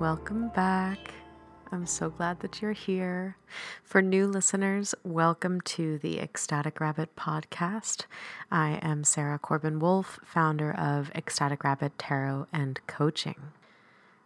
welcome back. I'm so glad that you're here. For new listeners, welcome to the Ecstatic Rabbit podcast. I am Sarah Corbin Wolf, founder of Ecstatic Rabbit Tarot and Coaching.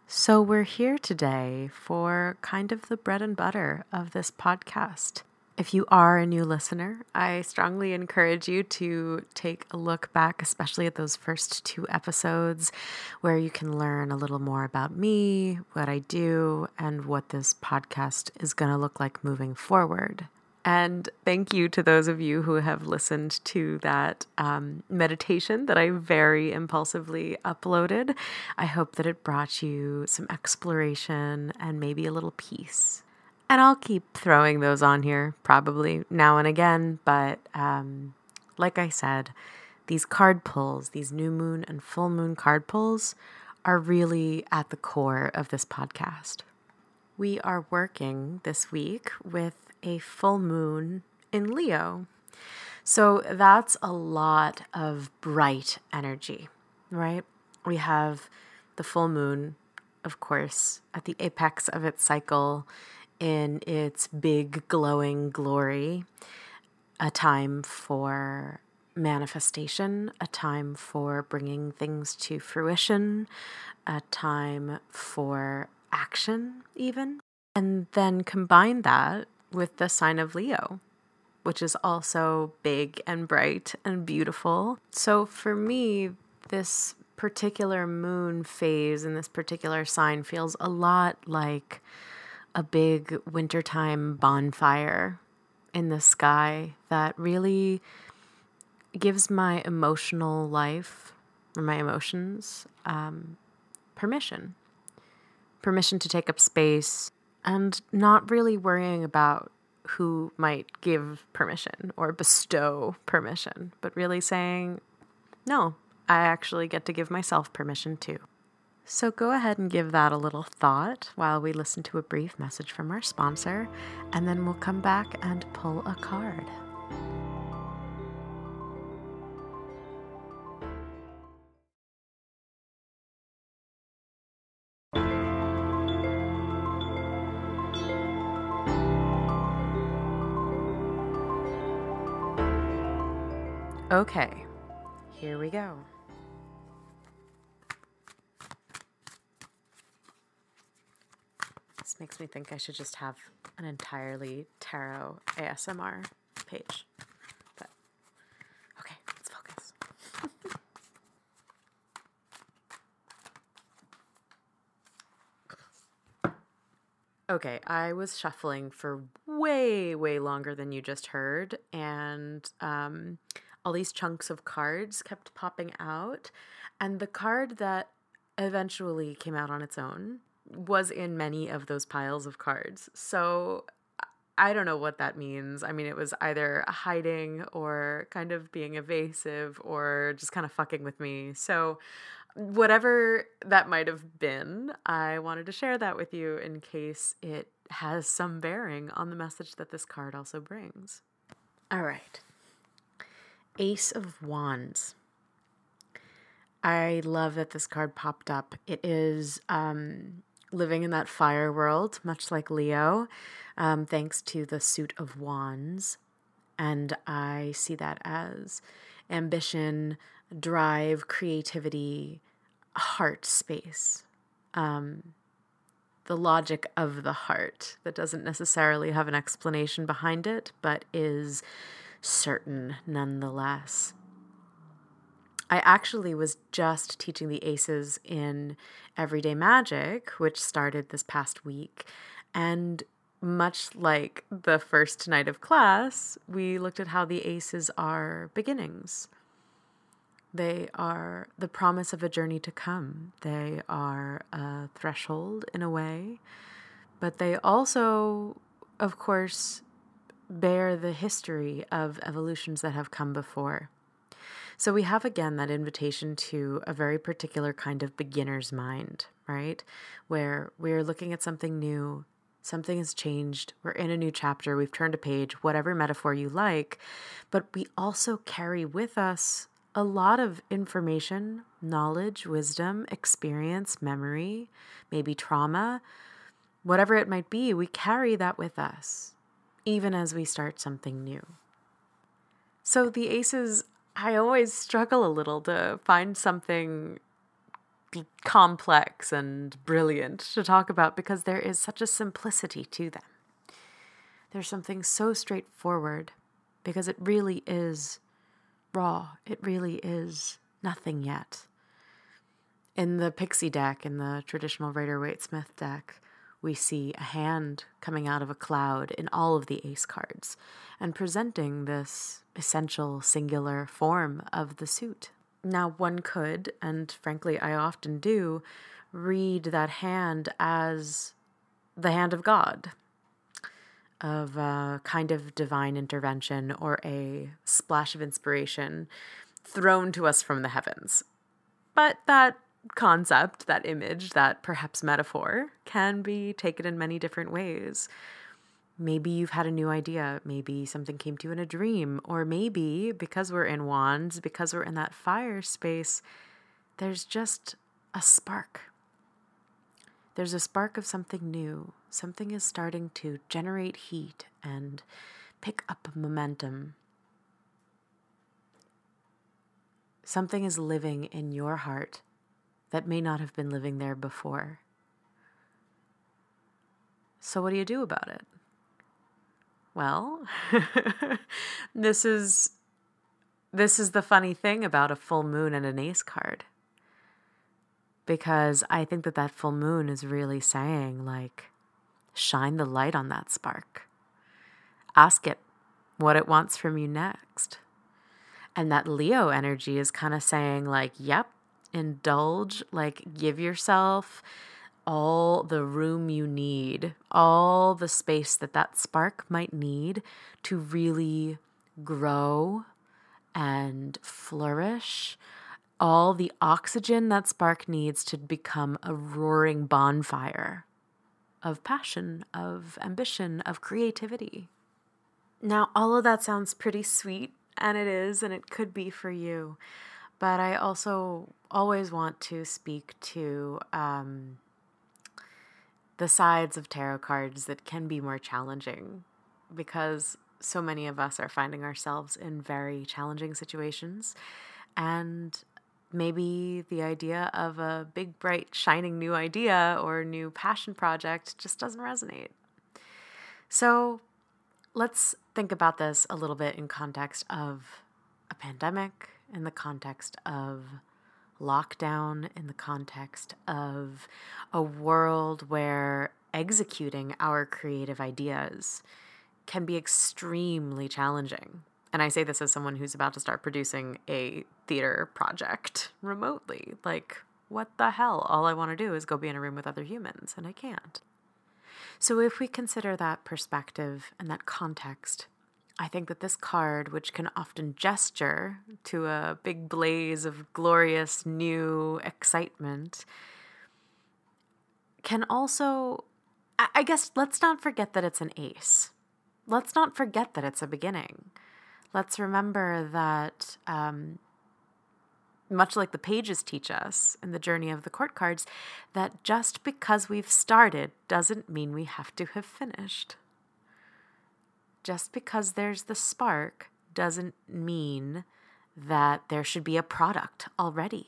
So, we're here today for kind of the bread and butter of this podcast. If you are a new listener, I strongly encourage you to take a look back, especially at those first two episodes, where you can learn a little more about me, what I do, and what this podcast is going to look like moving forward. And thank you to those of you who have listened to that um, meditation that I very impulsively uploaded. I hope that it brought you some exploration and maybe a little peace. And I'll keep throwing those on here probably now and again. But um, like I said, these card pulls, these new moon and full moon card pulls, are really at the core of this podcast. We are working this week with a full moon in Leo. So that's a lot of bright energy, right? We have the full moon, of course, at the apex of its cycle in its big glowing glory, a time for manifestation, a time for bringing things to fruition, a time for action, even. And then combine that with the sign of Leo, which is also big and bright and beautiful. So for me, this particular moon phase in this particular sign feels a lot like a big wintertime bonfire in the sky that really gives my emotional life or my emotions um, permission. Permission to take up space and not really worrying about who might give permission or bestow permission, but really saying, no, I actually get to give myself permission too. So go ahead and give that a little thought while we listen to a brief message from our sponsor, and then we'll come back and pull a card. Okay, here we go. Makes me think I should just have an entirely tarot ASMR page. But okay, let's focus. okay, I was shuffling for way, way longer than you just heard, and um, all these chunks of cards kept popping out. And the card that eventually came out on its own was in many of those piles of cards. So I don't know what that means. I mean, it was either hiding or kind of being evasive or just kind of fucking with me. So, whatever that might have been, I wanted to share that with you in case it has some bearing on the message that this card also brings. All right. Ace of Wands. I love that this card popped up. It is um, living in that fire world, much like Leo, um, thanks to the suit of wands. And I see that as ambition, drive, creativity, heart space. Um, the logic of the heart that doesn't necessarily have an explanation behind it, but is certain nonetheless. I actually was just teaching the aces in Everyday Magic, which started this past week. And much like the first night of class, we looked at how the aces are beginnings. They are the promise of a journey to come. They are a threshold in a way, but they also, of course, bear the history of evolutions that have come before. So we have again that invitation to a very particular kind of beginner's mind, right? Where we're looking at something new, something has changed, we're in a new chapter, we've turned a page, whatever metaphor you like, but we also carry with us a lot of information, knowledge, wisdom, experience, memory, maybe trauma, whatever it might be, we carry that with us, even as we start something new. So the aces, I always struggle a little to find something complex and brilliant to talk about because there is such a simplicity to them. There's something so straightforward because it really is raw. It really is nothing yet. In the pixie deck, in the traditional Rider Waite Smith deck, we see a hand coming out of a cloud in all of the ace cards and presenting this essential singular form of the suit. Now, one could, and frankly, I often do, read that hand as the hand of God, of a kind of divine intervention or a splash of inspiration thrown to us from the heavens. But that concept, that image, that perhaps metaphor can be taken in many different ways. Maybe you've had a new idea. Maybe something came to you in a dream. Or maybe because we're in wands, because we're in that fire space, there's just a spark. There's a spark of something new. Something is starting to generate heat and pick up momentum. Something is living in your heart that may not have been living there before. So, what do you do about it? Well, this is this is the funny thing about a full moon and an ace card. Because I think that that full moon is really saying like shine the light on that spark. Ask it what it wants from you next. And that Leo energy is kind of saying like, yep, indulge, like give yourself all the room you need, all the space that that spark might need to really grow and flourish, all the oxygen that spark needs to become a roaring bonfire of passion, of ambition, of creativity. Now, all of that sounds pretty sweet, and it is, and it could be for you but I also always want to speak to um, the sides of tarot cards that can be more challenging because so many of us are finding ourselves in very challenging situations. And maybe the idea of a big, bright, shining new idea or new passion project just doesn't resonate. So let's think about this a little bit in context of a pandemic, in the context of lockdown, in the context of a world where executing our creative ideas can be extremely challenging. And I say this as someone who's about to start producing a theater project remotely. Like, what the hell? All I want to do is go be in a room with other humans, and I can't. So, if we consider that perspective and that context, I think that this card, which can often gesture to a big blaze of glorious new excitement, can also, I guess, let's not forget that it's an ace. Let's not forget that it's a beginning. Let's remember that, um, much like the pages teach us in the journey of the court cards, that just because we've started doesn't mean we have to have finished just because there's the spark doesn't mean that there should be a product already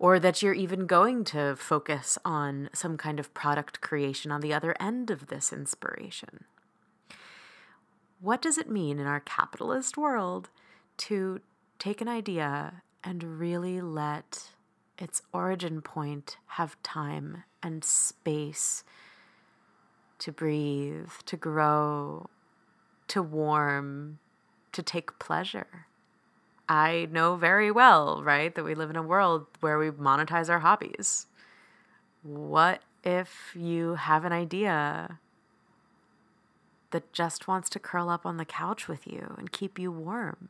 or that you're even going to focus on some kind of product creation on the other end of this inspiration. What does it mean in our capitalist world to take an idea and really let its origin point have time and space to breathe, to grow, to warm, to take pleasure. I know very well, right, that we live in a world where we monetize our hobbies. What if you have an idea that just wants to curl up on the couch with you and keep you warm?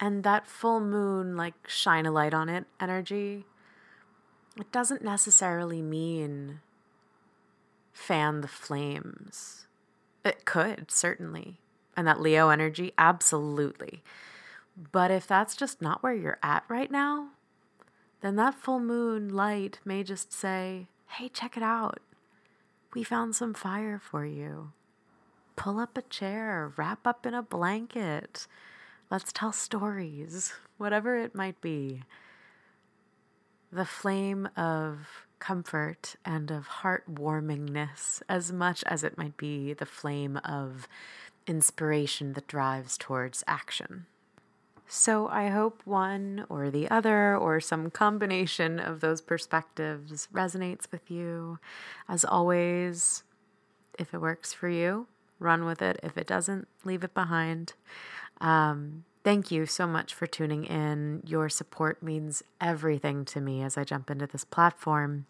And that full moon, like shine a light on it energy, it doesn't necessarily mean fan the flames. It could, certainly and that Leo energy, absolutely. But if that's just not where you're at right now, then that full moon light may just say, hey, check it out. We found some fire for you. Pull up a chair, wrap up in a blanket. Let's tell stories, whatever it might be. The flame of comfort and of heartwarmingness, as much as it might be the flame of inspiration that drives towards action. So I hope one or the other or some combination of those perspectives resonates with you. As always, if it works for you, run with it. If it doesn't, leave it behind. Um, thank you so much for tuning in. Your support means everything to me as I jump into this platform.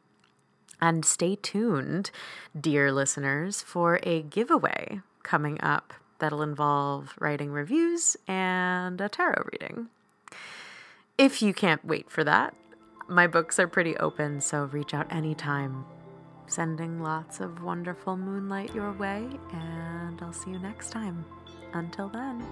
And stay tuned, dear listeners, for a giveaway coming up that'll involve writing reviews and a tarot reading. If you can't wait for that, my books are pretty open, so reach out anytime. Sending lots of wonderful moonlight your way, and I'll see you next time. Until then.